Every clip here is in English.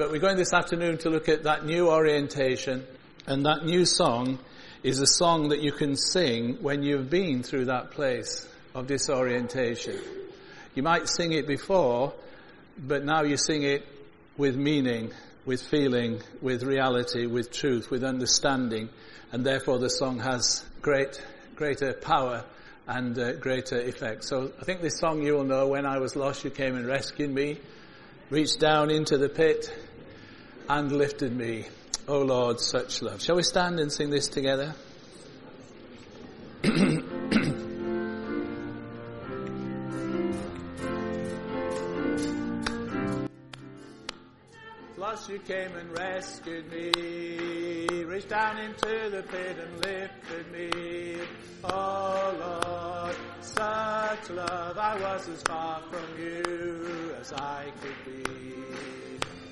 but we're going this afternoon to look at that new orientation. And that new song is a song that you can sing when you've been through that place of disorientation. You might sing it before, but now you sing it with meaning, with feeling, with reality, with truth, with understanding, and therefore the song has great, greater power and uh, greater effect. So I think this song you will know, When I Was Lost, You Came and Rescued Me, reached down into the pit and lifted me. Oh Lord, such love. Shall we stand and sing this together? Plus you came and rescued me, reached down into the pit and lifted me. Oh Lord, such love, I was as far from you as I could be.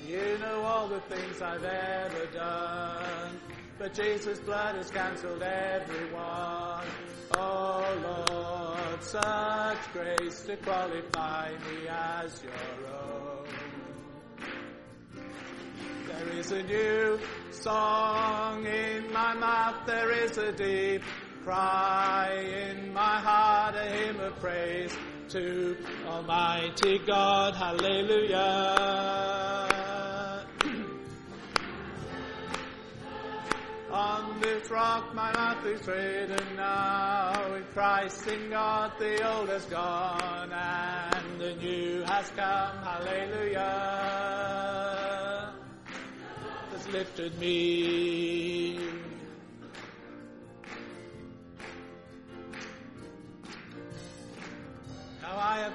You know all the things I've ever done, but Jesus' blood has cancelled every one. Oh Lord, such grace to qualify me as your own. There is a new song in my mouth, there is a deep cry in my heart, a hymn of praise to Almighty God. Hallelujah. On this rock my life is written now. In Christ in God the old has gone and the new has come. Hallelujah. Has lifted me.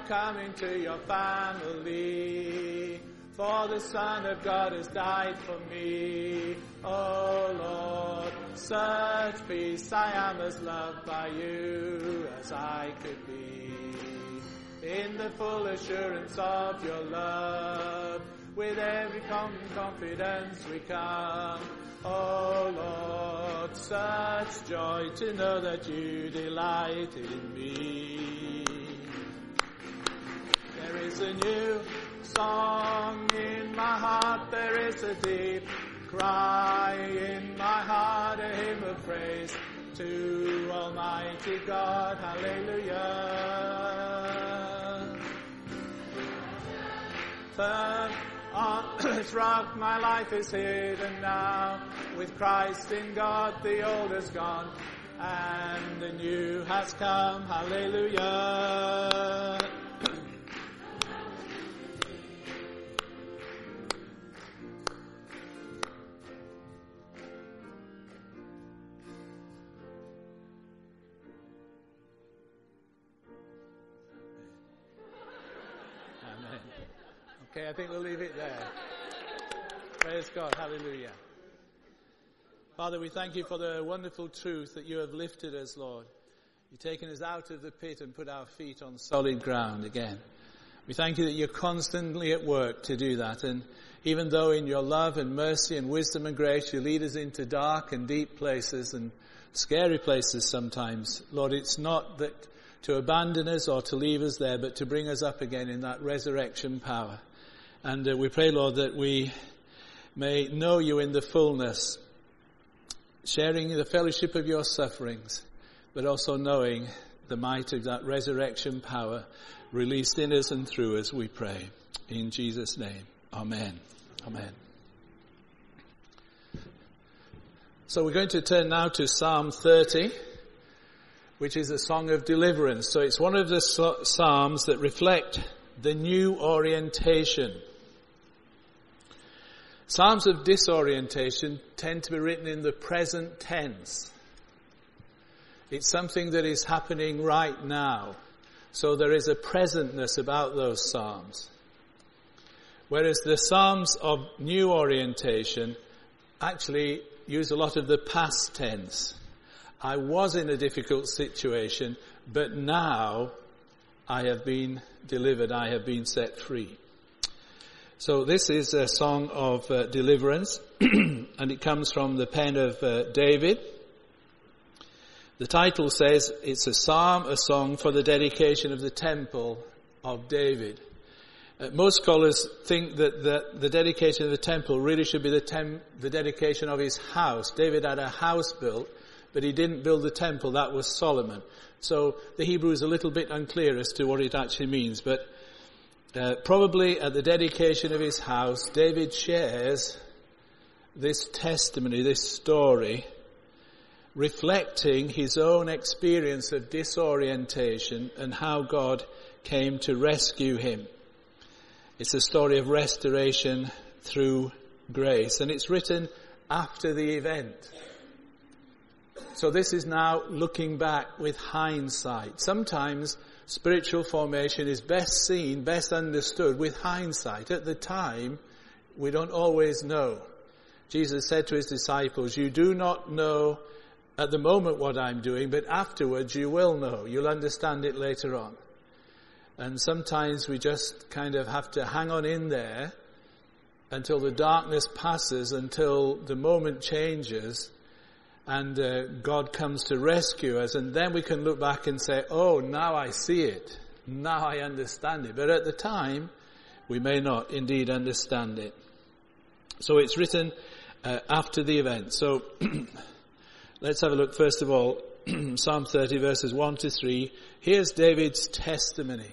Come into your family. For the Son of God has died for me. Oh Lord, such peace I am as loved by you as I could be. In the full assurance of your love, with every confidence we come. Oh Lord, such joy to know that you delight in me. Is a new song in my heart, there is a deep cry in my heart, a hymn of praise to Almighty God. Hallelujah. Firm on this rock my life is hidden now. With Christ in God the old is gone and the new has come. Hallelujah. I think we'll leave it there. Praise God. Hallelujah. Father, we thank you for the wonderful truth that you have lifted us, Lord. You've taken us out of the pit and put our feet on solid ground again. We thank you that you're constantly at work to do that. And even though in your love and mercy and wisdom and grace you lead us into dark and deep places and scary places sometimes, Lord, it's not that to abandon us or to leave us there, but to bring us up again in that resurrection power. And uh, we pray, Lord, that we may know you in the fullness, sharing the fellowship of your sufferings, but also knowing the might of that resurrection power released in us and through us, we pray. In Jesus' name. Amen. Amen. So we're going to turn now to Psalm 30 which is a song of deliverance. So it's one of the psalms that reflect the new orientation. Psalms of disorientation tend to be written in the present tense. It's something that is happening right now. So there is a presentness about those psalms. Whereas the psalms of new orientation actually use a lot of the past tense. I was in a difficult situation, but now I have been delivered, I have been set free. So this is a song of uh, deliverance, and it comes from the pen of uh, David. The title says it's a psalm, a song for the dedication of the temple of David. Uh, most scholars think that the, the, dedication of the temple really should be the, tem- the dedication of his house. David had a house built, but he didn't build the temple. That was Solomon. So the Hebrew is a little bit unclear as to what it actually means, but uh, probably at the dedication of his house, David shares this testimony, this story, reflecting his own experience of disorientation and how God came to rescue him. It's a story of restoration through grace, and it's written after the event. So this is now looking back with hindsight. Sometimes spiritual formation is best seen, best understood with hindsight. At the time, we don't always know. Jesus said to his disciples, you do not know at the moment what I'm doing, but afterwards you will know. You'll understand it later on. And sometimes we just kind of have to hang on in there until the darkness passes, until the moment changes, and uh, God comes to rescue us. And then we can look back and say, oh, now I see it. Now I understand it. But at the time, we may not indeed understand it. So it's written uh, after the event. So let's have a look first of all, Psalm 30 verses 1 to 3. Here's David's testimony.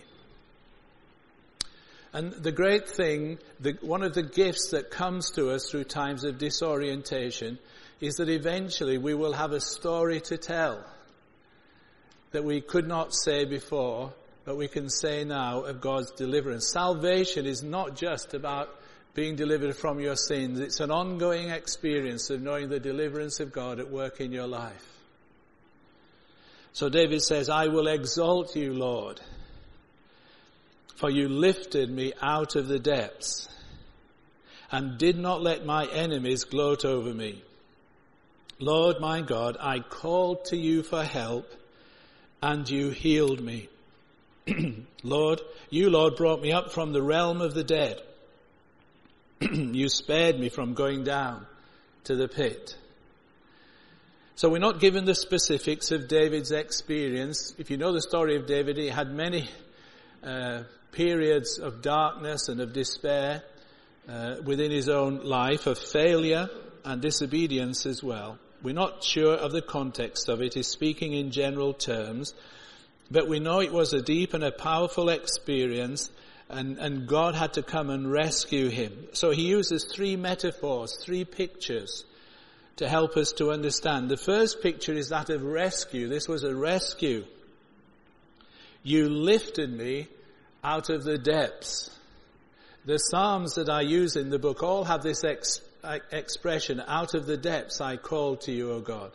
And the great thing, the, one of the gifts that comes to us through times of disorientation is that eventually we will have a story to tell that we could not say before, but we can say now of God's deliverance. Salvation is not just about being delivered from your sins. It's an ongoing experience of knowing the deliverance of God at work in your life. So David says, I will exalt you, Lord for you lifted me out of the depths and did not let my enemies gloat over me. Lord my God, I called to you for help and you healed me. Lord, you Lord brought me up from the realm of the dead. you spared me from going down to the pit. So we're not given the specifics of David's experience. If you know the story of David, he had many uh, periods of darkness and of despair uh, within his own life, of failure and disobedience as well. We're not sure of the context of it. He's speaking in general terms, but we know it was a deep and a powerful experience and, and God had to come and rescue him. So he uses three metaphors, three pictures to help us to understand. The first picture is that of rescue. This was a rescue. You lifted me out of the depths. The Psalms that I use in the book all have this ex- expression, out of the depths I call to you, O God.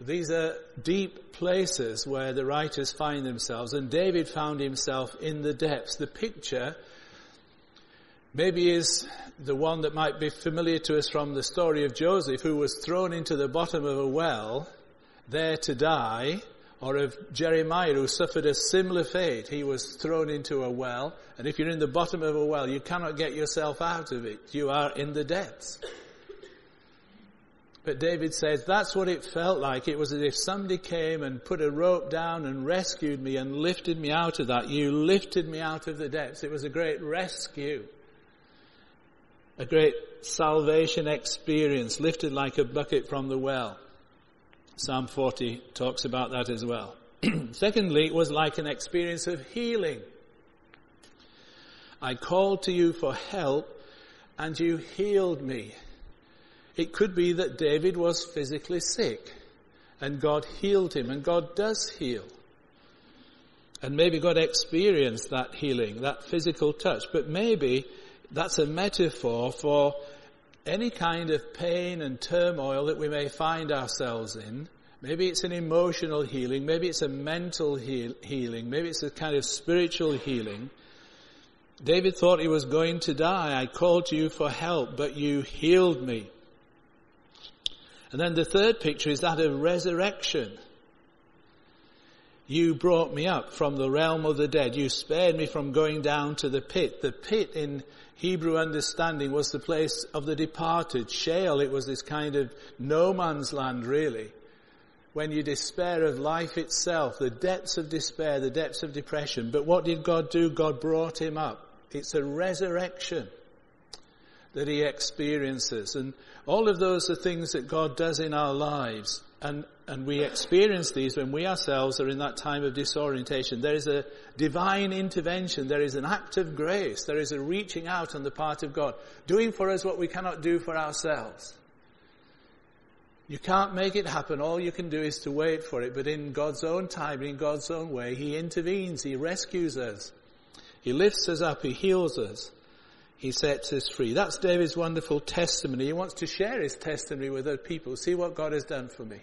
These are deep places where the writers find themselves, and David found himself in the depths. The picture maybe is the one that might be familiar to us from the story of Joseph, who was thrown into the bottom of a well, there to die, or of Jeremiah who suffered a similar fate. He was thrown into a well, and if you're in the bottom of a well, you cannot get yourself out of it. You are in the depths. But David says that's what it felt like. It was as if somebody came and put a rope down and rescued me and lifted me out of that. You lifted me out of the depths. It was a great rescue. A great salvation experience, lifted like a bucket from the well. Psalm 40 talks about that as well. Secondly, it was like an experience of healing. I called to you for help and you healed me. It could be that David was physically sick and God healed him and God does heal. And maybe God experienced that healing, that physical touch, but maybe that's a metaphor for any kind of pain and turmoil that we may find ourselves in, maybe it's an emotional healing, maybe it's a mental heal- healing, maybe it's a kind of spiritual healing. David thought he was going to die. I called to you for help, but you healed me. And then the third picture is that of resurrection. You brought me up from the realm of the dead. You spared me from going down to the pit. The pit in Hebrew understanding was the place of the departed. Sheol, it was this kind of no man's land really. When you despair of life itself, the depths of despair, the depths of depression. But what did God do? God brought him up It's a resurrection that he experiences. And all of those are things that God does in our lives. And, and we experience these when we ourselves are in that time of disorientation. There is a divine intervention. There is an act of grace. There is a reaching out on the part of God, doing for us what we cannot do for ourselves. You can't make it happen. All you can do is to wait for it. But in God's own time, in God's own way, He intervenes. He rescues us. He lifts us up. He heals us. He sets us free. That's David's wonderful testimony. He wants to share his testimony with other people. See what God has done for me.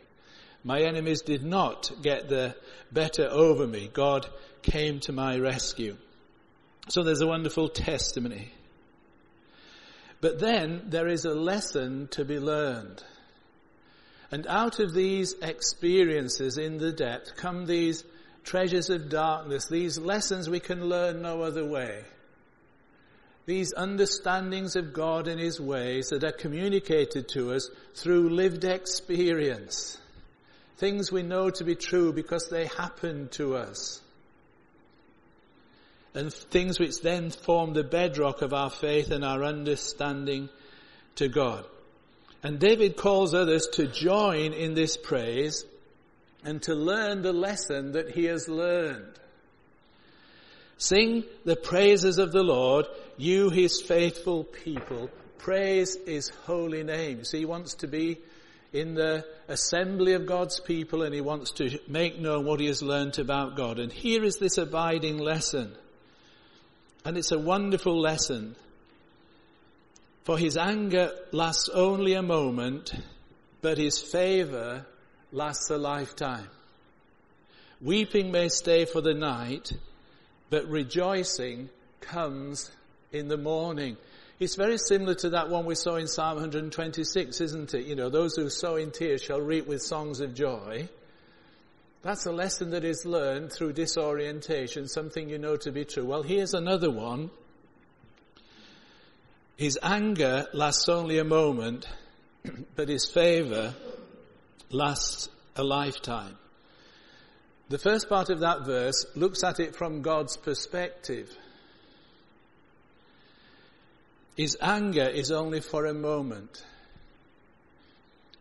My enemies did not get the better over me. God came to my rescue. So there's a wonderful testimony. But then there is a lesson to be learned. And out of these experiences in the depth come these treasures of darkness, these lessons we can learn no other way. These understandings of God and His ways that are communicated to us through lived experience. Things we know to be true because they happen to us. And things which then form the bedrock of our faith and our understanding to God. And David calls others to join in this praise and to learn the lesson that he has learned. Sing the praises of the Lord, you his faithful people. Praise his holy name. So he wants to be in the assembly of God's people and he wants to make known what he has learned about God. And here is this abiding lesson. And it's a wonderful lesson. For his anger lasts only a moment, but his favor lasts a lifetime. Weeping may stay for the night, but rejoicing comes in the morning. It's very similar to that one we saw in Psalm 126, isn't it? You know, those who sow in tears shall reap with songs of joy. That's a lesson that is learned through disorientation, something you know to be true. Well, here's another one. His anger lasts only a moment, but his favor lasts a lifetime. The first part of that verse looks at it from God's perspective. His anger is only for a moment.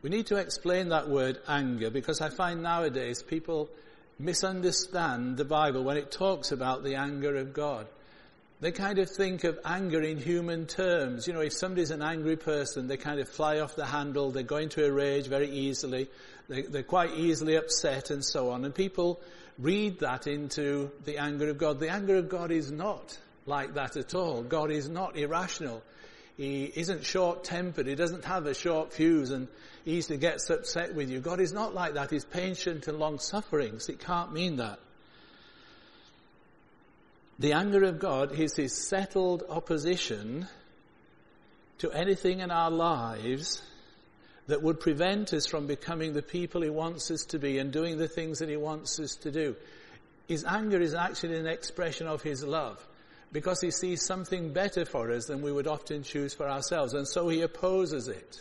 We need to explain that word anger because I find nowadays people misunderstand the Bible when it talks about the anger of God. They kind of think of anger in human terms. You know, if somebody's an angry person, they kind of fly off the handle, they go into a rage very easily, they, they're quite easily upset and so on. And people read that into the anger of God. The anger of God is not like that at all. God is not irrational. He isn't short-tempered. He doesn't have a short fuse and easily gets upset with you. God is not like that. He's patient and long-suffering. So it can't mean that. The anger of God is his settled opposition to anything in our lives that would prevent us from becoming the people he wants us to be and doing the things that he wants us to do. His anger is actually an expression of his love because he sees something better for us than we would often choose for ourselves and so he opposes it.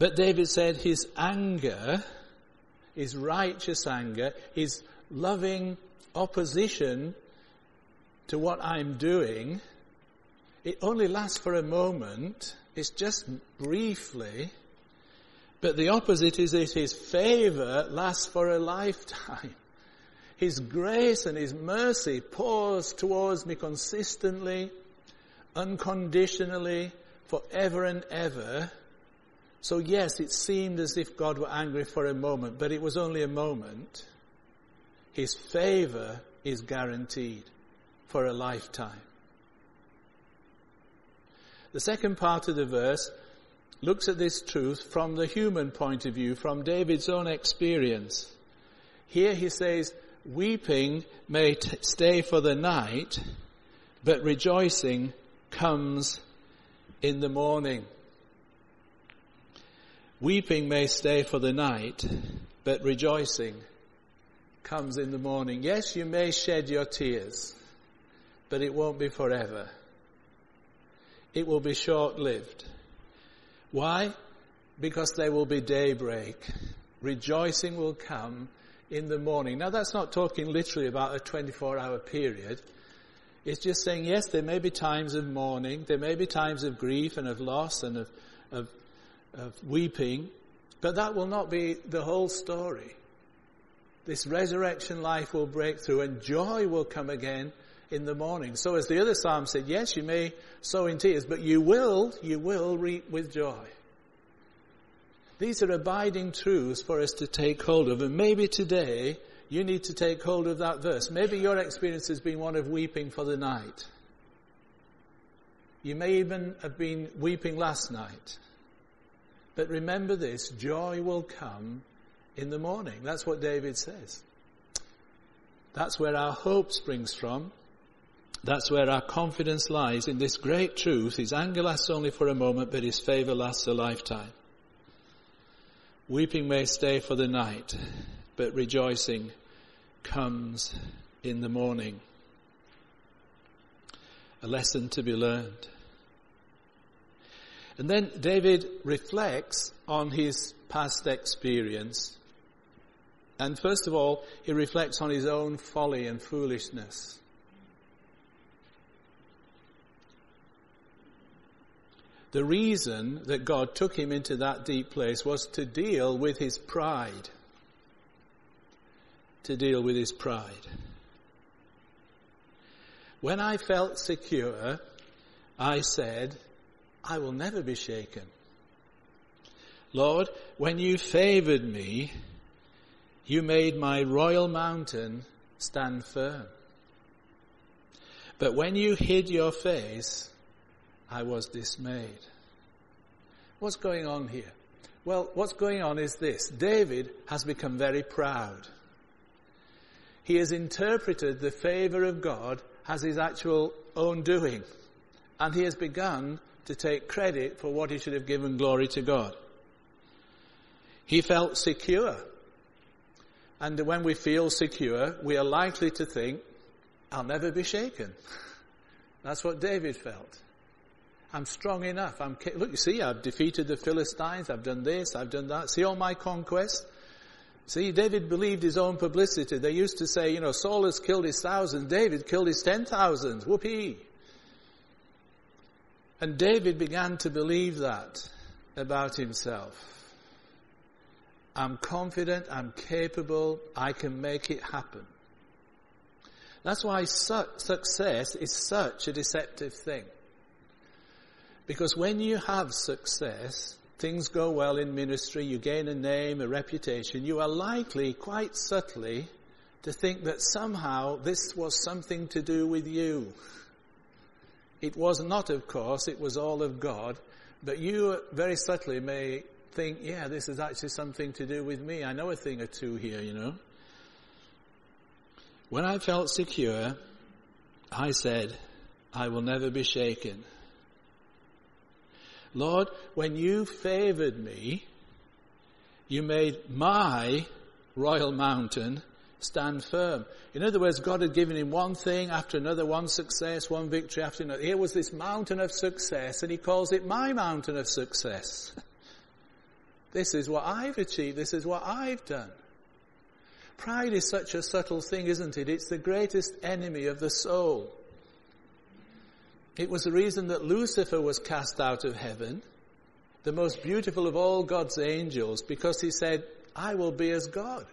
But David said his anger, his righteous anger, his loving opposition to what I'm doing, it only lasts for a moment it's just briefly. But the opposite is that his favor lasts for a lifetime. His grace and his mercy pours towards me consistently, unconditionally, forever and ever. So yes, it seemed as if God were angry for a moment, but it was only a moment. His favor is guaranteed for a lifetime. The second part of the verse looks at this truth from the human point of view, from David's own experience. Here he says, weeping may t- stay for the night, but rejoicing comes in the morning. Weeping may stay for the night, but rejoicing comes in the morning. Yes, you may shed your tears, but it won't be forever it will be short lived. Why? Because there will be daybreak. Rejoicing will come in the morning. Now that's not talking literally about a 24 hour period. It's just saying, yes, there may be times of mourning, there may be times of grief and of loss and of, of, of weeping, but that will not be the whole story. This resurrection life will break through and joy will come again in the morning. So as the other psalm said, yes, you may sow in tears, but you will, you will reap with joy. These are abiding truths for us to take hold of. And maybe today you need to take hold of that verse. Maybe your experience has been one of weeping for the night. You may even have been weeping last night. But remember this, joy will come in the morning. That's what David says. That's where our hope springs from. That's where our confidence lies in this great truth. His anger lasts only for a moment, but his favor lasts a lifetime. Weeping may stay for the night, but rejoicing comes in the morning. A lesson to be learned. And then David reflects on his past experience. And first of all, he reflects on his own folly and foolishness. The reason that God took him into that deep place was to deal with his pride. To deal with his pride. When I felt secure, I said, I will never be shaken. Lord, when you favored me, you made my royal mountain stand firm. But when you hid your face, I was dismayed. What's going on here? Well, what's going on is this. David has become very proud. He has interpreted the favor of God as his actual own doing. And he has begun to take credit for what he should have given glory to God. He felt secure. And when we feel secure, we are likely to think, I'll never be shaken. That's what David felt. I'm strong enough. I'm, look, you see, I've defeated the Philistines. I've done this. I've done that. See all my conquests? See, David believed his own publicity. They used to say, you know, Saul has killed his thousand, David killed his ten thousand. Whoopee. And David began to believe that about himself. I'm confident, I'm capable, I can make it happen. That's why su- success is such a deceptive thing. Because when you have success, things go well in ministry, you gain a name, a reputation, you are likely, quite subtly, to think that somehow this was something to do with you. It was not, of course, it was all of God, but you very subtly may think, yeah, this is actually something to do with me. I know a thing or two here, you know. When I felt secure, I said, I will never be shaken. Lord, when you favored me, you made my royal mountain stand firm. In other words, God had given him one thing after another, one success, one victory after another. Here was this mountain of success, and he calls it my mountain of success. this is what I've achieved. This is what I've done. Pride is such a subtle thing, isn't it? It's the greatest enemy of the soul. It was the reason that Lucifer was cast out of heaven, the most beautiful of all God's angels, because he said, I will be as God.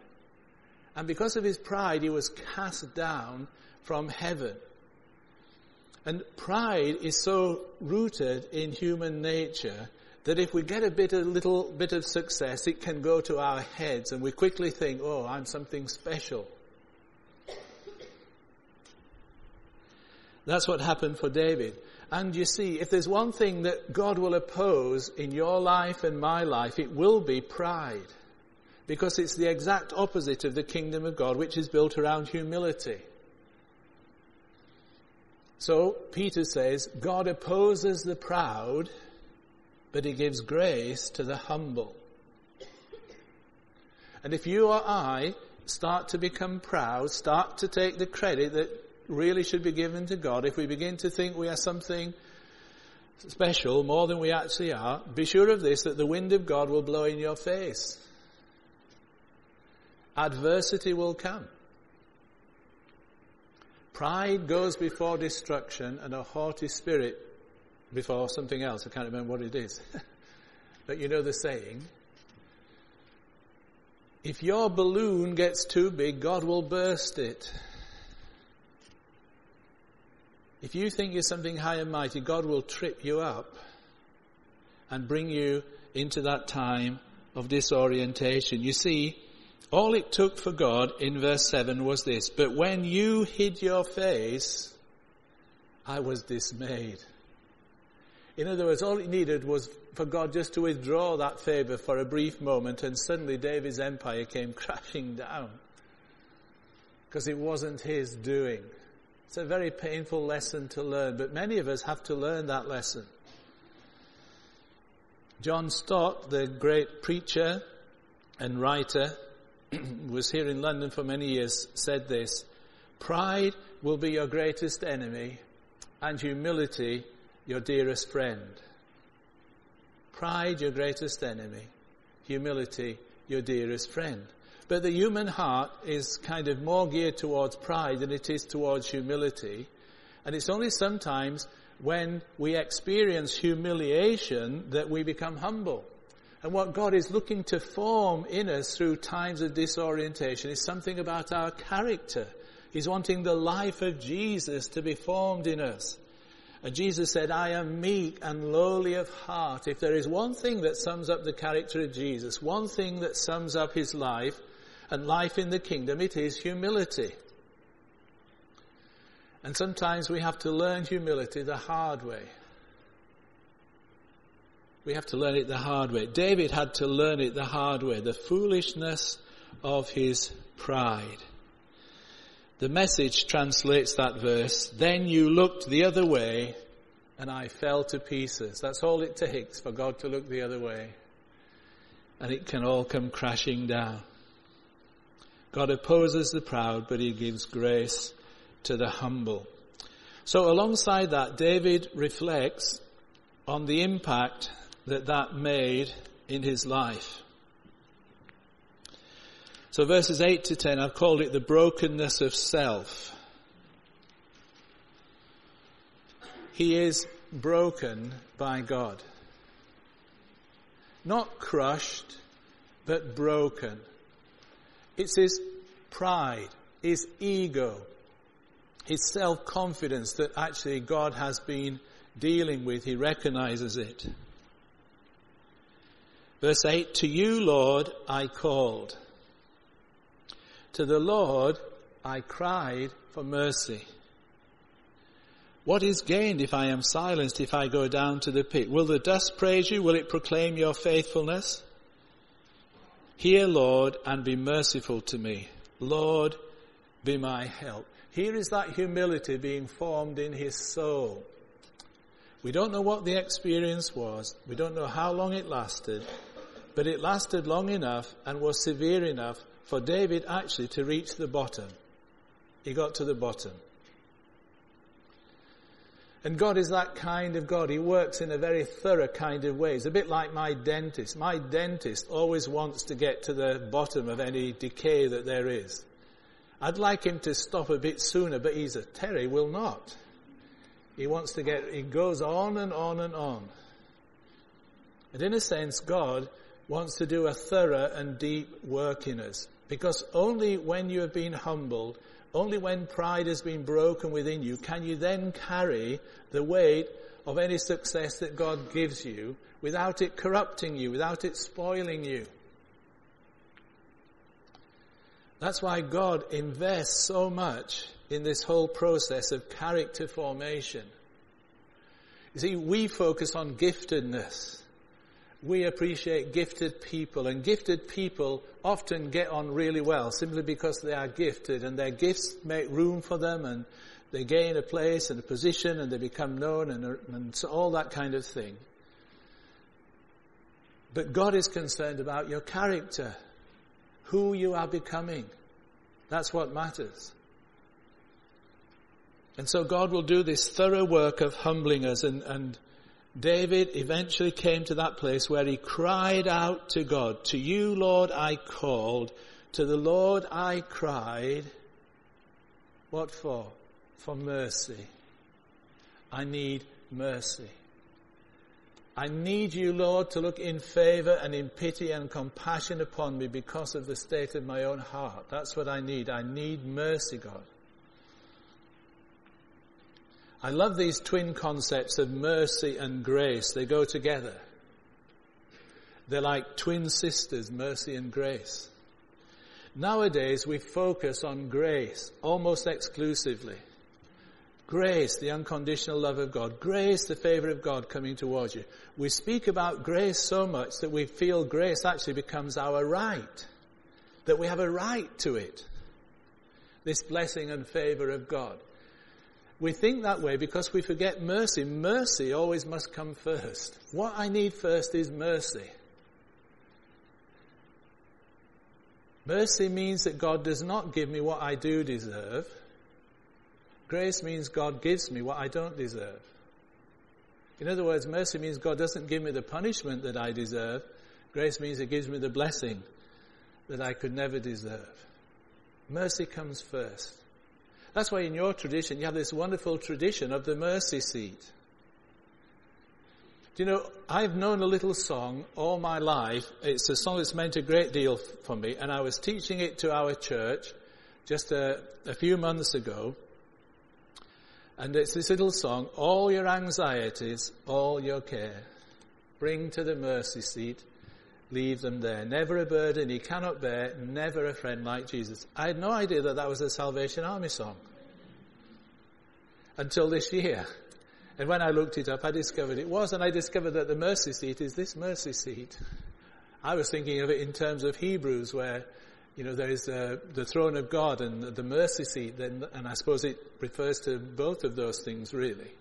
And because of his pride, he was cast down from heaven. And pride is so rooted in human nature that if we get a bit, a little bit of success, it can go to our heads and we quickly think, oh, I'm something special. That's what happened for David. And you see, if there's one thing that God will oppose in your life and my life, it will be pride. Because it's the exact opposite of the kingdom of God, which is built around humility. So, Peter says, God opposes the proud, but he gives grace to the humble. And if you or I start to become proud, start to take the credit that really should be given to God, if we begin to think we are something special more than we actually are, be sure of this, that the wind of God will blow in your face. Adversity will come. Pride goes before destruction and a haughty spirit before something else. I can't remember what it is. but you know the saying. If your balloon gets too big, God will burst it. If you think you're something high and mighty, God will trip you up and bring you into that time of disorientation. You see, all it took for God in verse 7 was this, but when you hid your face, I was dismayed. In other words, all it needed was for God just to withdraw that favor for a brief moment and suddenly David's empire came crashing down. Because it wasn't his doing. It's a very painful lesson to learn, but many of us have to learn that lesson. John Stott, the great preacher and writer, was here in London for many years, said this, pride will be your greatest enemy and humility your dearest friend. Pride, your greatest enemy. Humility, your dearest friend. But the human heart is kind of more geared towards pride than it is towards humility. And it's only sometimes when we experience humiliation that we become humble. And what God is looking to form in us through times of disorientation is something about our character. He's wanting the life of Jesus to be formed in us. And Jesus said, I am meek and lowly of heart. If there is one thing that sums up the character of Jesus, one thing that sums up his life and life in the kingdom, it is humility. And sometimes we have to learn humility the hard way. We have to learn it the hard way. David had to learn it the hard way, the foolishness of his pride. The message translates that verse, then you looked the other way and I fell to pieces. That's all it takes for God to look the other way. And it can all come crashing down. God opposes the proud, but he gives grace to the humble. So alongside that, David reflects on the impact that that made in his life. So verses 8 to 10, I've called it the brokenness of self. He is broken by God. Not crushed, but broken. It's his pride, his ego, his self-confidence that actually God has been dealing with. He recognizes it. Verse 8, To you, Lord, I called. To the Lord I cried for mercy. What is gained if I am silenced, if I go down to the pit? Will the dust praise you? Will it proclaim your faithfulness? Hear, Lord, and be merciful to me. Lord, be my help. Here is that humility being formed in his soul. We don't know what the experience was. We don't know how long it lasted. But it lasted long enough and was severe enough for David actually to reach the bottom. He got to the bottom. And God is that kind of God. He works in a very thorough kind of way. It's a bit like my dentist. My dentist always wants to get to the bottom of any decay that there is. I'd like him to stop a bit sooner, but he's a Terry will not. He wants to get, he goes on and on and on. And in a sense, God wants to do a thorough and deep work in us. Because only when you have been humbled, only when pride has been broken within you, can you then carry the weight of any success that God gives you without it corrupting you, without it spoiling you. That's why God invests so much in this whole process of character formation. You see, we focus on giftedness we appreciate gifted people and gifted people often get on really well simply because they are gifted and their gifts make room for them and they gain a place and a position and they become known and, and so all that kind of thing. But God is concerned about your character, who you are becoming. That's what matters. And so God will do this thorough work of humbling us and, and David eventually came to that place where he cried out to God, to you, Lord, I called, to the Lord I cried. What for? for mercy. I need mercy. I need you, Lord, to look in favor and in pity and compassion upon me because of the state of my own heart. That's what I need. I need mercy, God. I love these twin concepts of mercy and grace. They go together. They're like twin sisters, mercy and grace. Nowadays we focus on grace almost exclusively. Grace, the unconditional love of God. Grace, the favor of God coming towards you. We speak about grace so much that we feel grace actually becomes our right. That we have a right to it. This blessing and favor of God. We think that way because we forget mercy. Mercy always must come first. What I need first is mercy. Mercy means that God does not give me what I do deserve. Grace means God gives me what I don't deserve. In other words, mercy means God doesn't give me the punishment that I deserve. Grace means He gives me the blessing that I could never deserve. Mercy comes first. That's why in your tradition you have this wonderful tradition of the mercy seat. Do you know, I've known a little song all my life. It's a song that's meant a great deal for me, and I was teaching it to our church just a, a few months ago. And it's this little song, all your anxieties, all your care, bring to the mercy seat, leave them there. Never a burden he cannot bear, never a friend like Jesus. I had no idea that that was a Salvation Army song. Until this year. And when I looked it up, I discovered it was, and I discovered that the mercy seat is this mercy seat. I was thinking of it in terms of Hebrews, where you know there is uh, the throne of God and the mercy seat, and I suppose it refers to both of those things, really.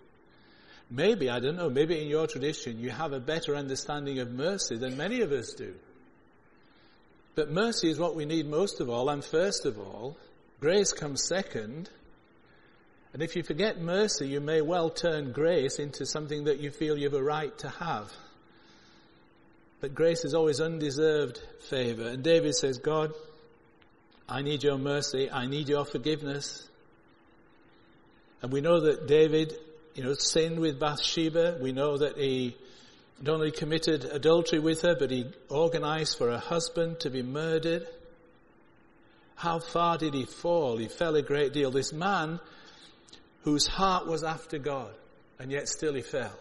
Maybe I don't know. Maybe in your tradition you have a better understanding of mercy than many of us do. But mercy is what we need most of all, and first of all, grace comes second. And if you forget mercy, you may well turn grace into something that you feel you have a right to have. But grace is always undeserved favor. And David says, God, I need your mercy. I need your forgiveness. And we know that David, you know, sinned with Bathsheba. We know that he not only committed adultery with her, but he organized for her husband to be murdered. How far did he fall? He fell a great deal. This man whose heart was after God, and yet still he fell.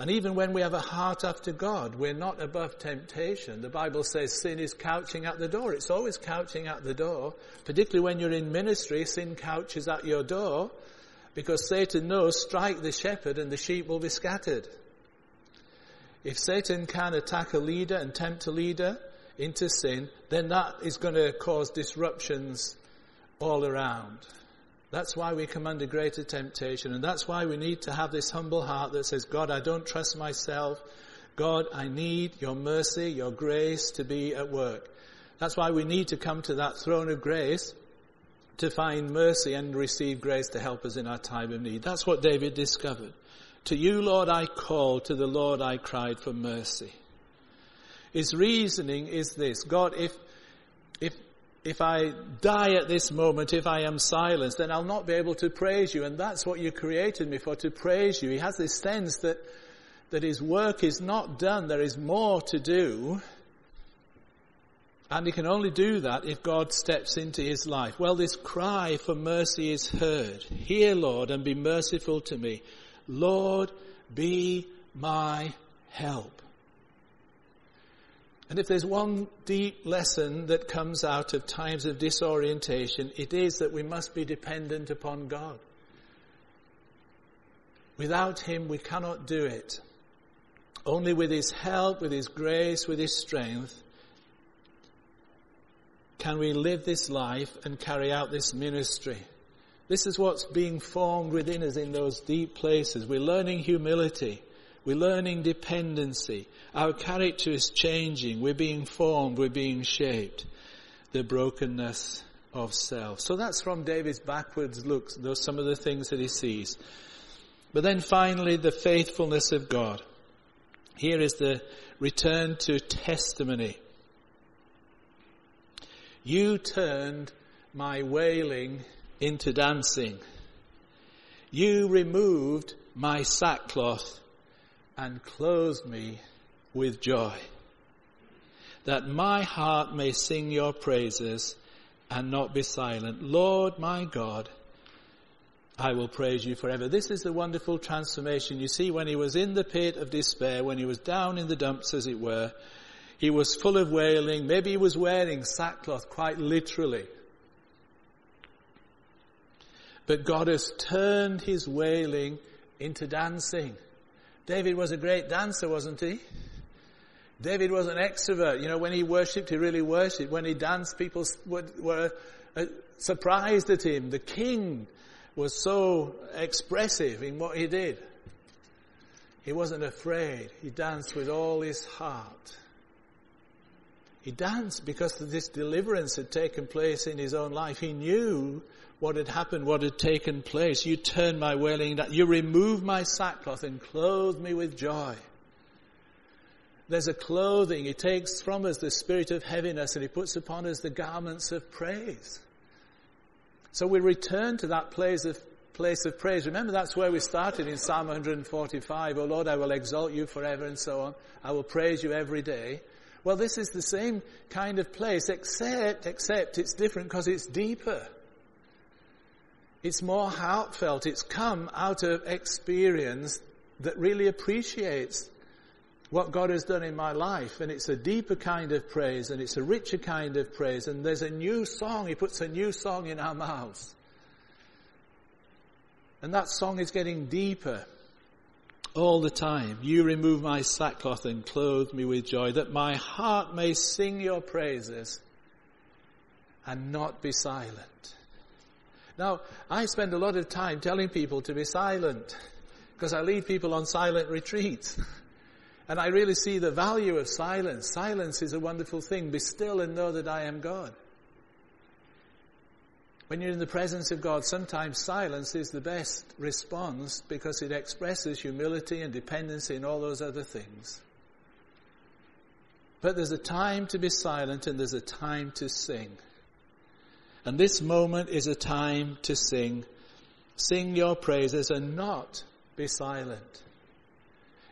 And even when we have a heart after God, we're not above temptation. The Bible says sin is couching at the door. It's always couching at the door. Particularly when you're in ministry, sin couches at your door because Satan knows strike the shepherd and the sheep will be scattered. If Satan can attack a leader and tempt a leader into sin, then that is going to cause disruptions all around. That's why we come under greater temptation, and that's why we need to have this humble heart that says, God, I don't trust myself. God, I need your mercy, your grace to be at work. That's why we need to come to that throne of grace to find mercy and receive grace to help us in our time of need. That's what David discovered. To you, Lord, I called, to the Lord I cried for mercy. His reasoning is this, God, if, if if I die at this moment, if I am silenced, then I'll not be able to praise you. And that's what you created me for, to praise you. He has this sense that, that his work is not done. There is more to do. And he can only do that if God steps into his life. Well, this cry for mercy is heard. Hear, Lord, and be merciful to me. Lord, be my help. And if there's one deep lesson that comes out of times of disorientation, it is that we must be dependent upon God. Without Him, we cannot do it. Only with His help, with His grace, with His strength, can we live this life and carry out this ministry. This is what's being formed within us in those deep places. We're learning humility. We're learning dependency. Our character is changing. We're being formed. We're being shaped. The brokenness of self. So that's from David's backwards looks. Those some of the things that he sees. But then finally, the faithfulness of God. Here is the return to testimony. You turned my wailing into dancing. You removed my sackcloth and clothed me with joy, that my heart may sing your praises and not be silent. Lord my God, I will praise you forever. This is the wonderful transformation. You see, when he was in the pit of despair, when he was down in the dumps, as it were, he was full of wailing. Maybe he was wearing sackcloth quite literally. But God has turned his wailing into dancing. David was a great dancer, wasn't he? David was an extrovert. You know, when he worshipped, he really worshipped. When he danced, people were uh, surprised at him. The king was so expressive in what he did. He wasn't afraid. He danced with all his heart. He danced because this deliverance had taken place in his own life. He knew what had happened, what had taken place. You turned my wailing, down. you removed my sackcloth and clothed me with joy. There's a clothing. He takes from us the spirit of heaviness and he puts upon us the garments of praise. So we return to that place of, place of praise. Remember that's where we started in Psalm 145. Oh Lord, I will exalt you forever and so on. I will praise you every day. Well, this is the same kind of place, except, except it's different because it's deeper. It's more heartfelt. It's come out of experience that really appreciates what God has done in my life. And it's a deeper kind of praise and it's a richer kind of praise. And there's a new song. He puts a new song in our mouths. And that song is getting deeper all the time. You remove my sackcloth and clothe me with joy that my heart may sing your praises and not be silent. Now, I spend a lot of time telling people to be silent because I lead people on silent retreats. And I really see the value of silence. Silence is a wonderful thing. Be still and know that I am God. When you're in the presence of God, sometimes silence is the best response because it expresses humility and dependency and all those other things. But there's a time to be silent and there's a time to sing. And this moment is a time to sing. Sing your praises and not be silent.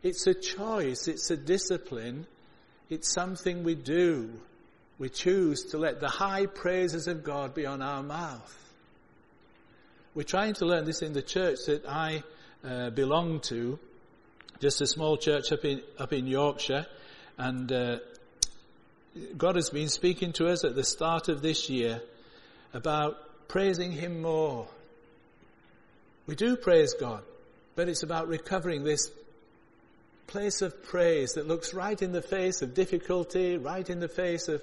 It's a choice. It's a discipline. It's something we do. We choose to let the high praises of God be on our mouth. We're trying to learn this in the church that I uh, belong to, just a small church up in, up in Yorkshire. And uh, God has been speaking to us at the start of this year about praising Him more. We do praise God, but it's about recovering this place of praise that looks right in the face of difficulty, right in the face of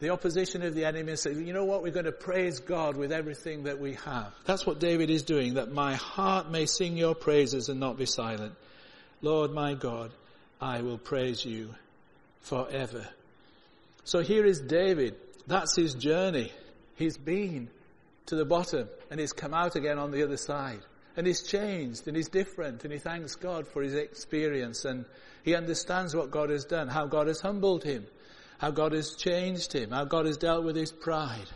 the opposition of the enemy and say, you know what, we're going to praise God with everything that we have. That's what David is doing, that my heart may sing your praises and not be silent. Lord my God, I will praise you forever. So here is David. That's his journey. He's been to the bottom and he's come out again on the other side. And he's changed and he's different and he thanks God for his experience and he understands what God has done, how God has humbled him, how God has changed him, how God has dealt with his pride,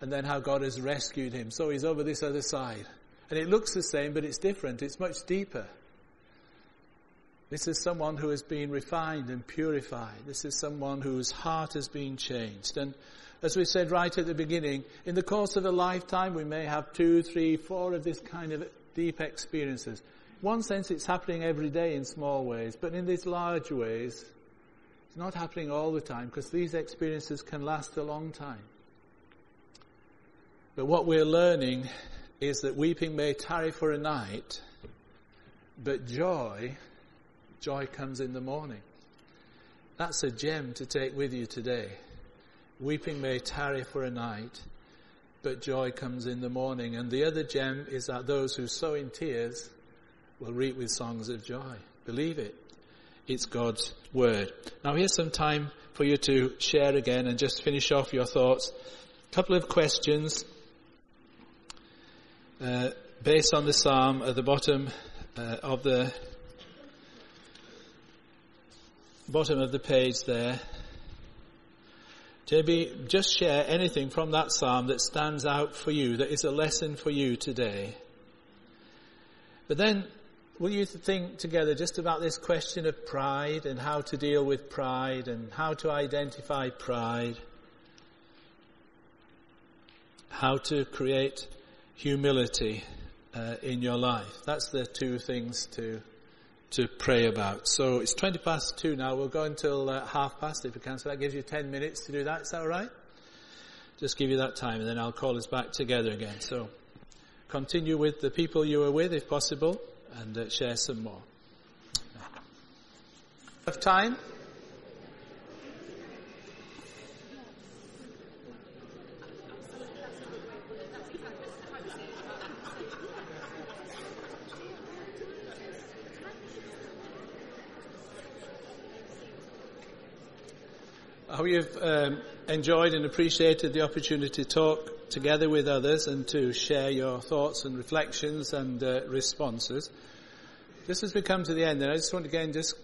and then how God has rescued him. So he's over this other side. And it looks the same, but it's different. It's much deeper. This is someone who has been refined and purified. This is someone whose heart has been changed. And as we said right at the beginning, in the course of a lifetime, we may have two, three, four of this kind of deep experiences. One sense, it's happening every day in small ways, but in these large ways, it's not happening all the time because these experiences can last a long time. But what we're learning is that weeping may tarry for a night, but joy, joy comes in the morning. That's a gem to take with you today. Weeping may tarry for a night, but joy comes in the morning. And the other gem is that those who sow in tears will reap with songs of joy. Believe it. It's God's word. Now here's some time for you to share again and just finish off your thoughts. A couple of questions uh, based on the psalm at the bottom uh, of the bottom of the page there. JB, just share anything from that psalm that stands out for you, that is a lesson for you today. But then, will you think together just about this question of pride and how to deal with pride and how to identify pride? How to create humility uh, in your life. That's the two things to to pray about. So it's 20 past two now. We'll go until uh, half past if we can. So that gives you 10 minutes to do that. Is that all right? Just give you that time and then I'll call us back together again. So continue with the people you were with if possible and uh, share some more. Have time? Hope you've um, enjoyed and appreciated the opportunity to talk together with others and to share your thoughts and reflections and uh, responses. Just as we come to the end, I just want to again just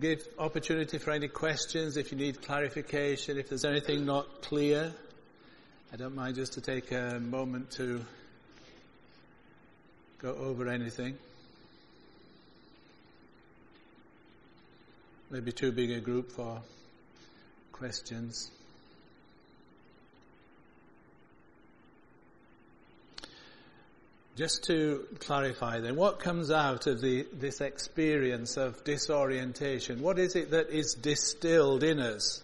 give opportunity for any questions, if you need clarification, if there's anything not clear. I don't mind just to take a moment to go over anything. Maybe too big a group for questions? Just to clarify then, what comes out of the, this experience of disorientation? What is it that is distilled in us?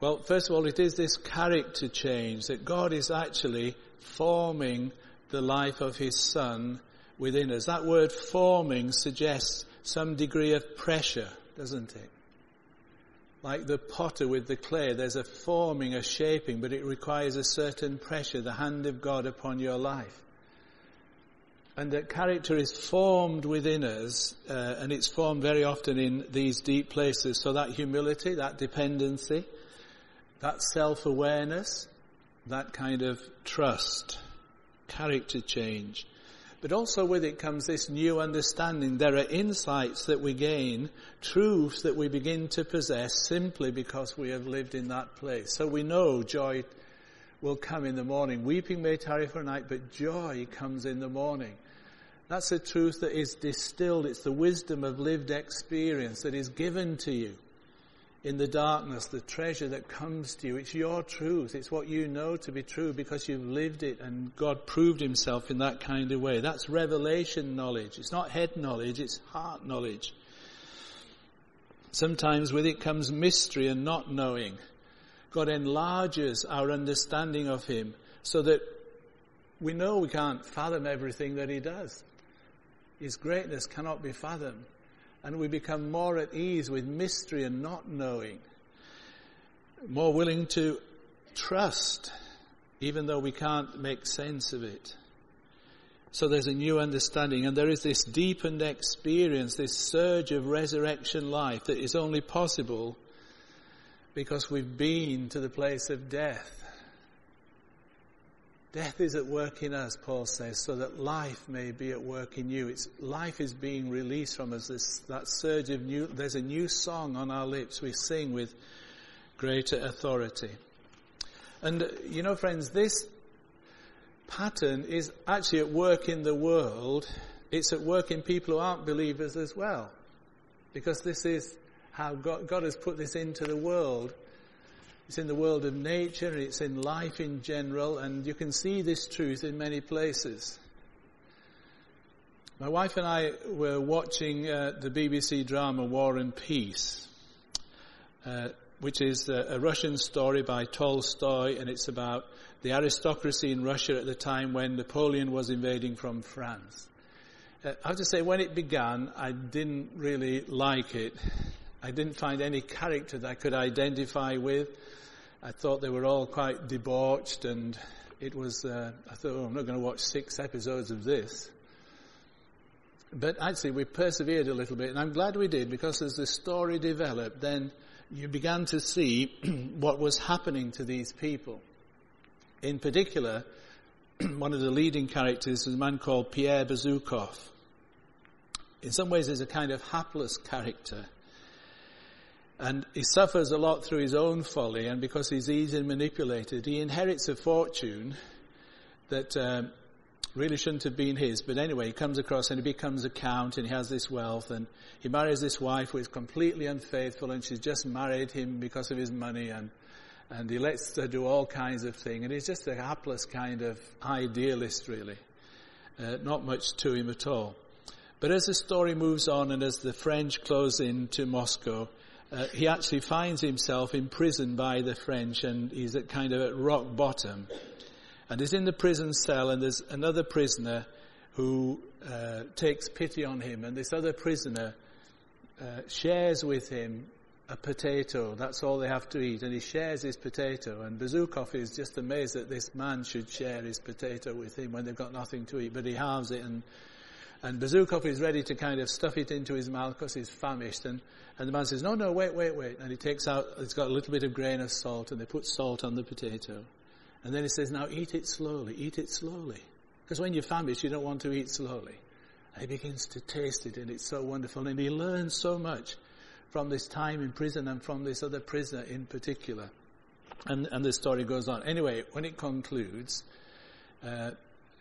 Well, first of all, it is this character change that God is actually forming the life of His Son within us. That word forming suggests some degree of pressure, doesn't it? Like the potter with the clay, there's a forming, a shaping, but it requires a certain pressure, the hand of God upon your life. And that character is formed within us, uh, and it's formed very often in these deep places. So that humility, that dependency, that self-awareness, that kind of trust, character change. But also with it comes this new understanding. There are insights that we gain, truths that we begin to possess simply because we have lived in that place. So we know joy will come in the morning. Weeping may tarry for a night, but joy comes in the morning. That's a truth that is distilled. It's the wisdom of lived experience that is given to you in the darkness, the treasure that comes to you. It's your truth. It's what you know to be true because you've lived it and God proved himself in that kind of way. That's revelation knowledge. It's not head knowledge, it's heart knowledge. Sometimes with it comes mystery and not knowing. God enlarges our understanding of him so that we know we can't fathom everything that he does. His greatness cannot be fathomed and we become more at ease with mystery and not knowing, more willing to trust, even though we can't make sense of it. So there's a new understanding, and there is this deepened experience, this surge of resurrection life that is only possible because we've been to the place of death Death is at work in us, Paul says, so that life may be at work in you. It's, life is being released from us. This, that surge of new, there's a new song on our lips. We sing with greater authority. And, you know, friends, this pattern is actually at work in the world. It's at work in people who aren't believers as well. Because this is how God, God has put this into the world it's in the world of nature, it's in life in general, and you can see this truth in many places. My wife and I were watching uh, the BBC drama War and Peace, uh, which is a, a, Russian story by Tolstoy, and it's about the aristocracy in Russia at the time when Napoleon was invading from France. Uh, I have to say, when it began, I didn't really like it. I didn't find any character that I could identify with. I thought they were all quite debauched, and it was. Uh, I thought, oh, I'm not going to watch six episodes of this. But actually, we persevered a little bit, and I'm glad we did because as the story developed, then you began to see what was happening to these people. In particular, one of the leading characters is a man called Pierre Bezukhov. In some ways, he's a kind of hapless character And he suffers a lot through his own folly, and because he's easily manipulated, he inherits a fortune that um, really shouldn't have been his. But anyway, he comes across and he becomes a count, and he has this wealth, and he marries this wife who is completely unfaithful, and she's just married him because of his money, and and he lets her do all kinds of things, and he's just a hapless kind of idealist, really. Uh, not much to him at all. But as the story moves on, and as the French close into Moscow, uh, he actually finds himself imprisoned by the French and he's at kind of at rock bottom. And he's in the prison cell and there's another prisoner who uh, takes pity on him and this other prisoner uh, shares with him a potato. That's all they have to eat. And he shares his potato. And Bezukhov is just amazed that this man should share his potato with him when they've got nothing to eat. But he halves it and and Bezukhov is ready to kind of stuff it into his mouth because he's famished. And, and the man says, no, no, wait, wait, wait. And he takes out, it's got a little bit of grain of salt and they put salt on the potato. And then he says, now eat it slowly, eat it slowly. Because when you're famished, you don't want to eat slowly. And he begins to taste it and it's so wonderful. And he learns so much from this time in prison and from this other prisoner in particular. And, and the story goes on. Anyway, when it concludes, uh,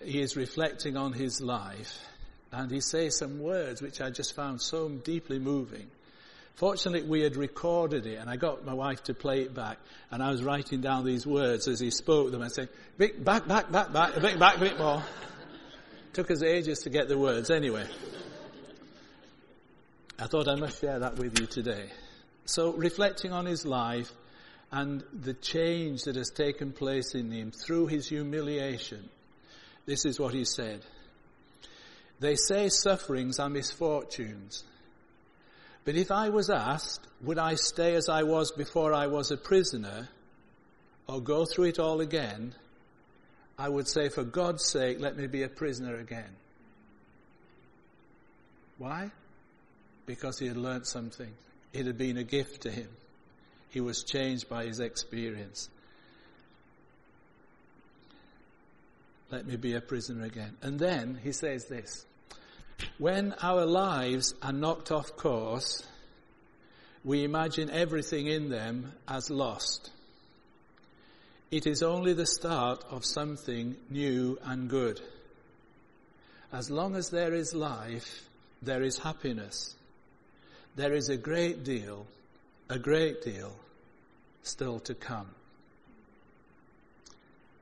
he is reflecting on his life and he says some words which I just found so deeply moving. Fortunately, we had recorded it, and I got my wife to play it back, and I was writing down these words as he spoke them. I said, back, back, back, back, a bit back, a bit more. Took us ages to get the words. Anyway, I thought I must share that with you today. So, reflecting on his life and the change that has taken place in him through his humiliation, this is what he said. They say sufferings are misfortunes. But if I was asked, would I stay as I was before I was a prisoner, or go through it all again, I would say, for God's sake, let me be a prisoner again. Why? Because he had learnt something. It had been a gift to him. He was changed by his experience. Let me be a prisoner again. And then he says this when our lives are knocked off course, we imagine everything in them as lost. It is only the start of something new and good. As long as there is life, there is happiness. There is a great deal, a great deal still to come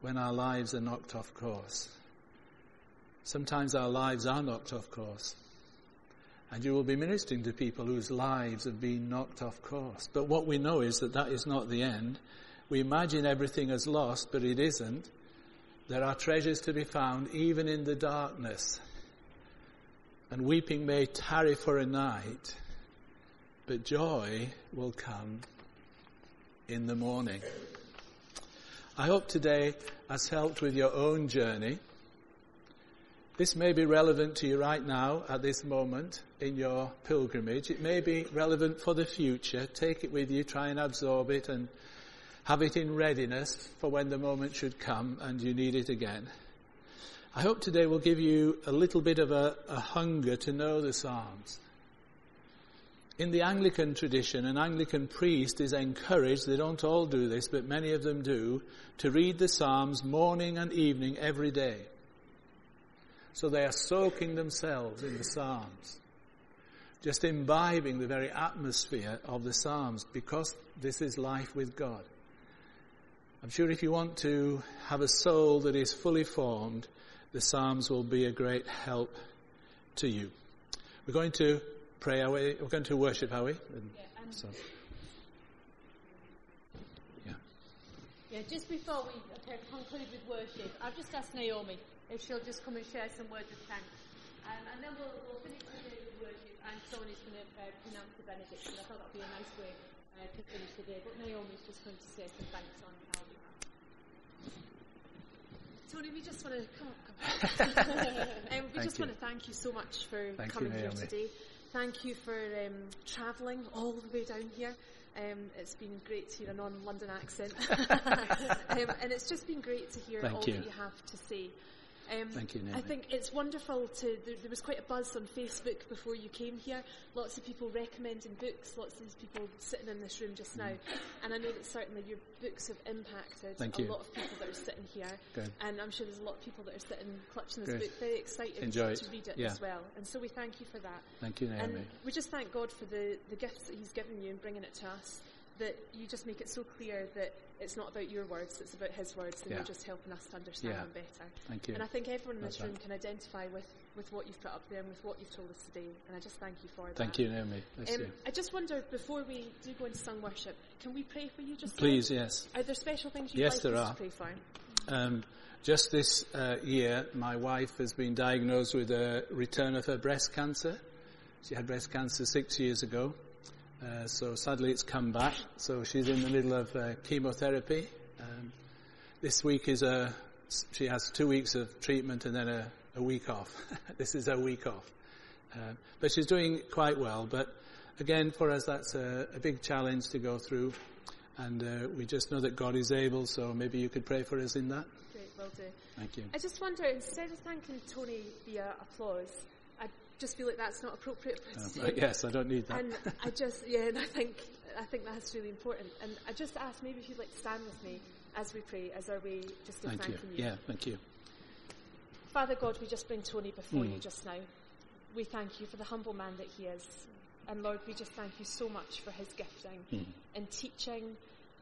when our lives are knocked off course. Sometimes our lives are knocked off course. And you will be ministering to people whose lives have been knocked off course. But what we know is that that is not the end. We imagine everything as lost, but it isn't. There are treasures to be found even in the darkness. And weeping may tarry for a night, but joy will come in the morning. I hope today has helped with your own journey. This may be relevant to you right now at this moment in your pilgrimage. It may be relevant for the future. Take it with you, try and absorb it and have it in readiness for when the moment should come and you need it again. I hope today will give you a little bit of a, a hunger to know the Psalms. In the Anglican tradition, an Anglican priest is encouraged, they don't all do this, but many of them do, to read the Psalms morning and evening every day. So they are soaking themselves in the Psalms, just imbibing the very atmosphere of the Psalms because this is life with God. I'm sure if you want to have a soul that is fully formed, the Psalms will be a great help to you. We're going to pray, are we? We're going to worship, are we? Yeah, um, so. yeah. yeah, just before we conclude with worship, I've just asked Naomi if she'll just come and share some words of thanks. Um, and then we'll, we'll finish with worship, and Tony's going to uh, pronounce the benediction. I thought that would be a nice way uh, to finish the day. But Naomi's just going to say some thanks on our behalf. Tony, we just want to come up. Come um, we thank just you. want to thank you so much for thank coming you, here today. Thank you for um, travelling all the way down here. Um, it's been great to hear a non-London accent, um, and it's just been great to hear Thank all you. that you have to say. Um, Thank you, Naomi. I think it's wonderful to. There, there was quite a buzz on Facebook before you came here. Lots of people recommending books. Lots of people sitting in this room just now, and I know that certainly your books have impacted Mm. Thank a you. lot of people that are sitting here. Good. And I'm sure there's a lot of people that are sitting clutching this Good. book, very excited Enjoy to it. read it Yeah. as well. And so we thank you for that. Thank you, Naomi. And we just thank God for the, the gifts that He's given you and bringing it to us. That you just make it so clear that it's not about your words, it's about His words, and Yeah. you're just helping us to understand Yeah. them better. Thank you. And I think everyone in this room right. can identify with, with what you've put up there and with what you've told us today. And I just thank you for that. Thank you, Naomi. Um. I just wonder, before we do go into sung worship, can we pray for you just now? Please, yes. Are there special things you'd Yes, like there us are. to pray for? Um, just this uh, year, my wife has been diagnosed with a return of her breast cancer. She had breast cancer six years ago. Uh, so sadly it's come back. So she's in the middle of uh, chemotherapy. Um, this week is a, she has two weeks of treatment and then a, a week off. this is a week off. Um, but she's doing quite well. But again, for us, that's a, a big challenge to go through. And uh, we just know that God is able, so maybe you could pray for us in that. Great, will do. Thank you. I just wonder, instead of thanking Tony via applause, just feel like that's not appropriate for us Uh, yes, I don't need that. And I just, yeah, and I think, I think that's really important. And I just ask maybe if you'd like to stand with me as we pray, as our way just of Thank you. thanking you. Yeah, thank you. Father God, we just bring Tony before Hmm. you just now. We thank you for the humble man that he is. And Lord, we just thank you so much for his gifting Hmm. in teaching,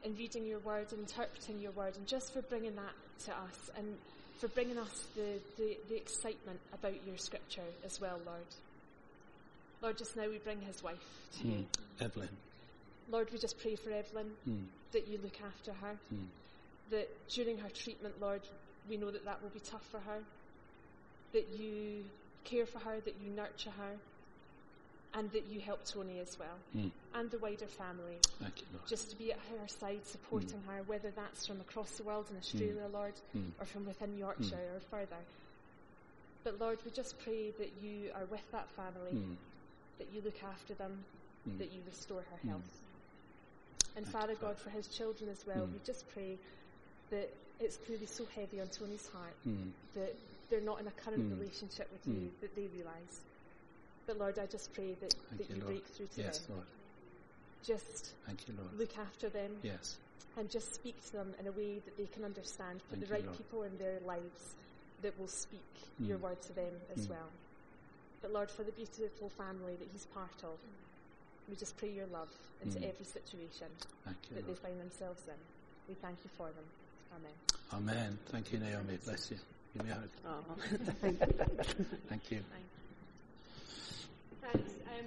in reading your word, interpreting your word, and just for bringing that to us and for bringing us the, the, the excitement about your scripture as well, Lord. Lord, just now we bring his wife to Hmm. you. Evelyn. Lord, we just pray for Evelyn Hmm. that you look after her, Hmm. that during her treatment, Lord, we know that that will be tough for her, that you care for her, that you nurture her, and that you help Tony as well, Hmm. and the wider family, Thank you, Lord. just to be at her side, supporting mm. her, whether that's from across the world in Australia, mm. Lord, Hmm. or from within Yorkshire mm. or further. But Lord, we just pray that you are with that family, Hmm. that you look after them, that you restore her health. And Thank Father God, for his children as well, we just pray that it's clearly so heavy on Tony's heart that they're not in a current relationship with you, that they realise. But Lord, I just pray that, Thank that you, you break through to Yes, them. Lord. Just Thank you, Lord. look after them Yes. and just speak to them in a way that they can understand. Put Thank the you, right Lord. people in their lives that will speak your Mm. word to them as Mm. well. But Lord, for the beautiful family that he's part of, we just pray your love into Mm. every situation Thank you, that they find themselves in. We thank you for them. Amen. Amen. Thank you, Naomi. Bless you. Give me a hug. Oh. Thank you. Thanks. Um,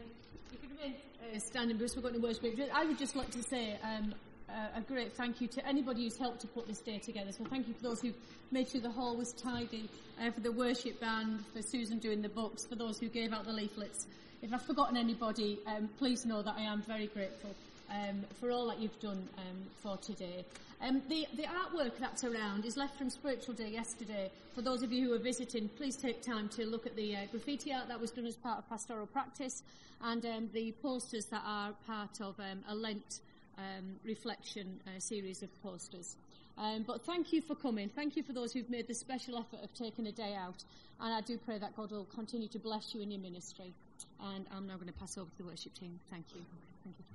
you can remain uh, standing, Bruce. We're going to worship. I would just like to say um, a, a great thank you to anybody who's helped to put this day together. So thank you for those who've made sure the hall was tidy, uh, for the worship band, for Susan doing the books, for those who gave out the leaflets. If I've forgotten anybody, um, please know that I am very grateful um, for all that you've done um, for today. Um, the, the artwork that's around is left from Spiritual Day yesterday. For those of you who are visiting, please take time to look at the uh, graffiti art that was done as part of pastoral practice and um, the posters that are part of um, a Lent um, reflection uh, series of posters. Um, but thank you for coming. Thank you for those who've made the special effort of taking a day out. And I do pray that God will continue to bless you in your ministry. And I'm now going to pass over to the worship team. Thank you. Thank you,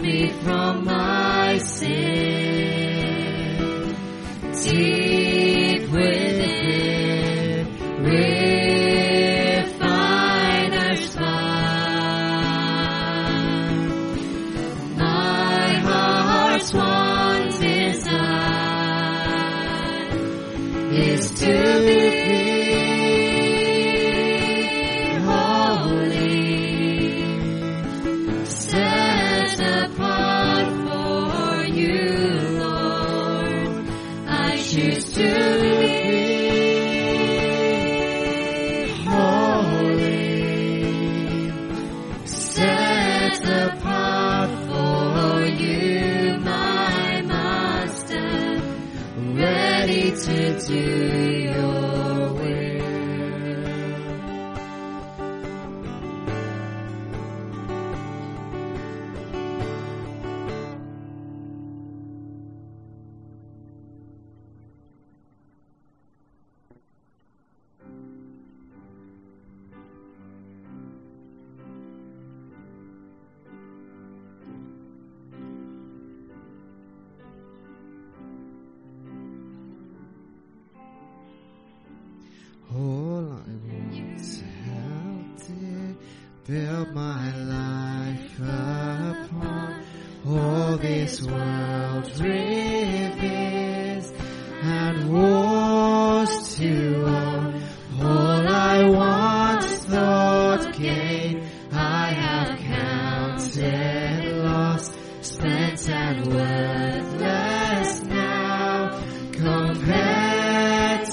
me from my sin. To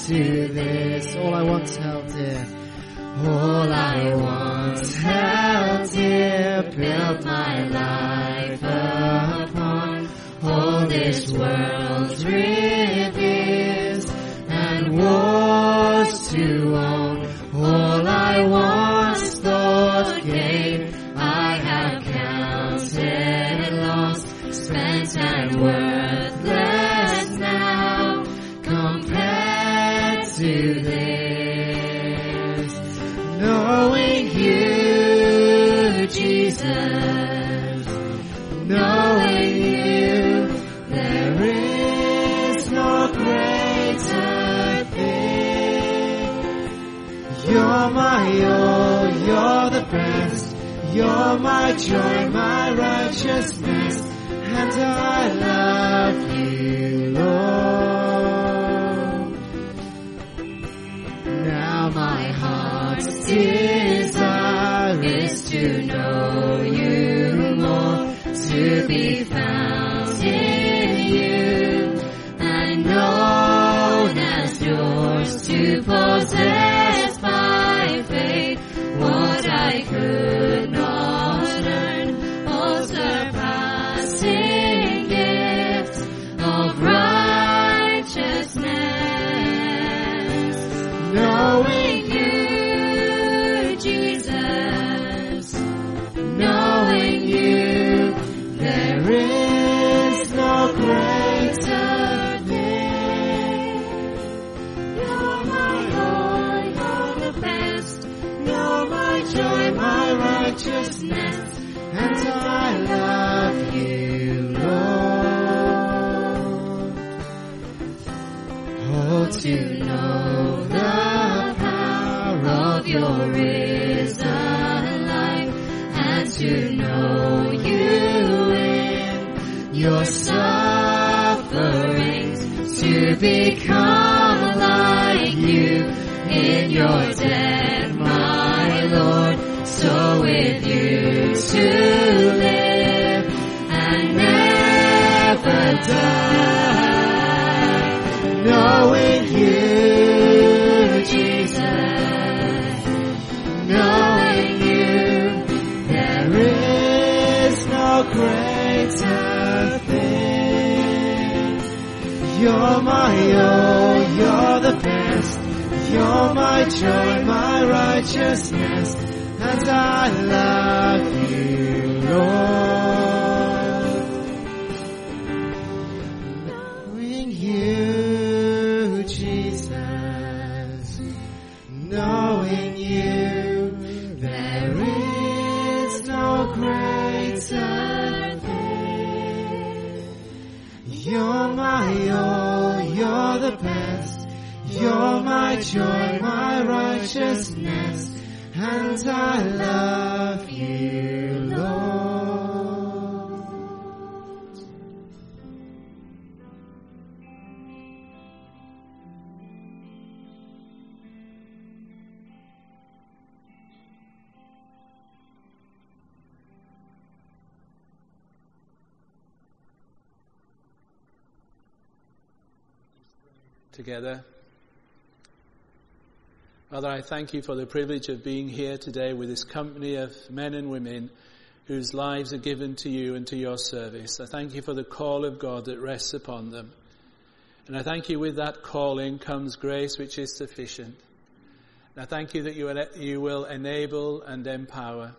to this. All I want held dear. All I want held dear. Build my life upon all this world's reveres my joy, my righteousness, and I love and I love you, Lord. Oh, to know the power of your risen life, and to know you in your sufferings, to become like you in your death, with you to live and never die. Knowing you, Jesus, knowing you, there is no greater thing. You're my all, you're the best. You're my joy, my righteousness, I love you, Lord. Knowing you, Jesus, knowing you, there is no greater thing. You're my all, you're the best. You're my joy, my righteousness, and I together. Father, I thank you for the privilege of being here today with this company of men and women whose lives are given to you and to your service. I thank you for the call of God that rests upon them. And I thank you with that calling comes grace which is sufficient. And I thank you that you you will enable and empower.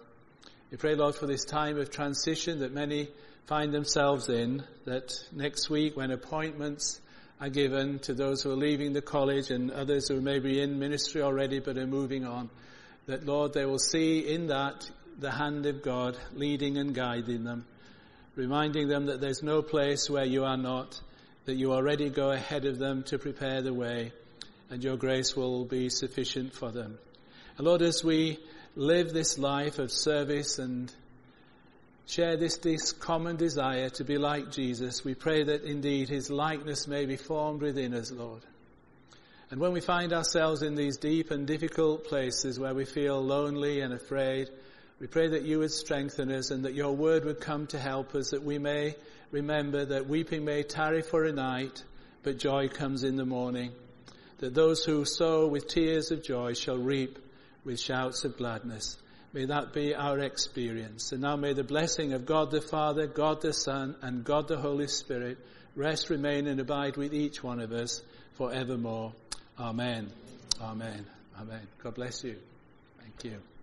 We pray, Lord, for this time of transition that many find themselves in, that next week when appointments are given to those who are leaving the college and others who may be in ministry already but are moving on, that Lord, they will see in that the hand of God leading and guiding them, reminding them that there's no place where you are not, that you already go ahead of them to prepare the way, and your grace will be sufficient for them. And Lord, as we live this life of service and share this, this common desire to be like Jesus, we pray that indeed his likeness may be formed within us, Lord. And when we find ourselves in these deep and difficult places where we feel lonely and afraid, we pray that you would strengthen us and that your word would come to help us, that we may remember that weeping may tarry for a night, but joy comes in the morning. That those who sow with tears of joy shall reap with shouts of gladness. May that be our experience. And now may the blessing of God the Father, God the Son, and God the Holy Spirit rest, remain, and abide with each one of us forevermore. Amen. Amen. Amen. God bless you. Thank you.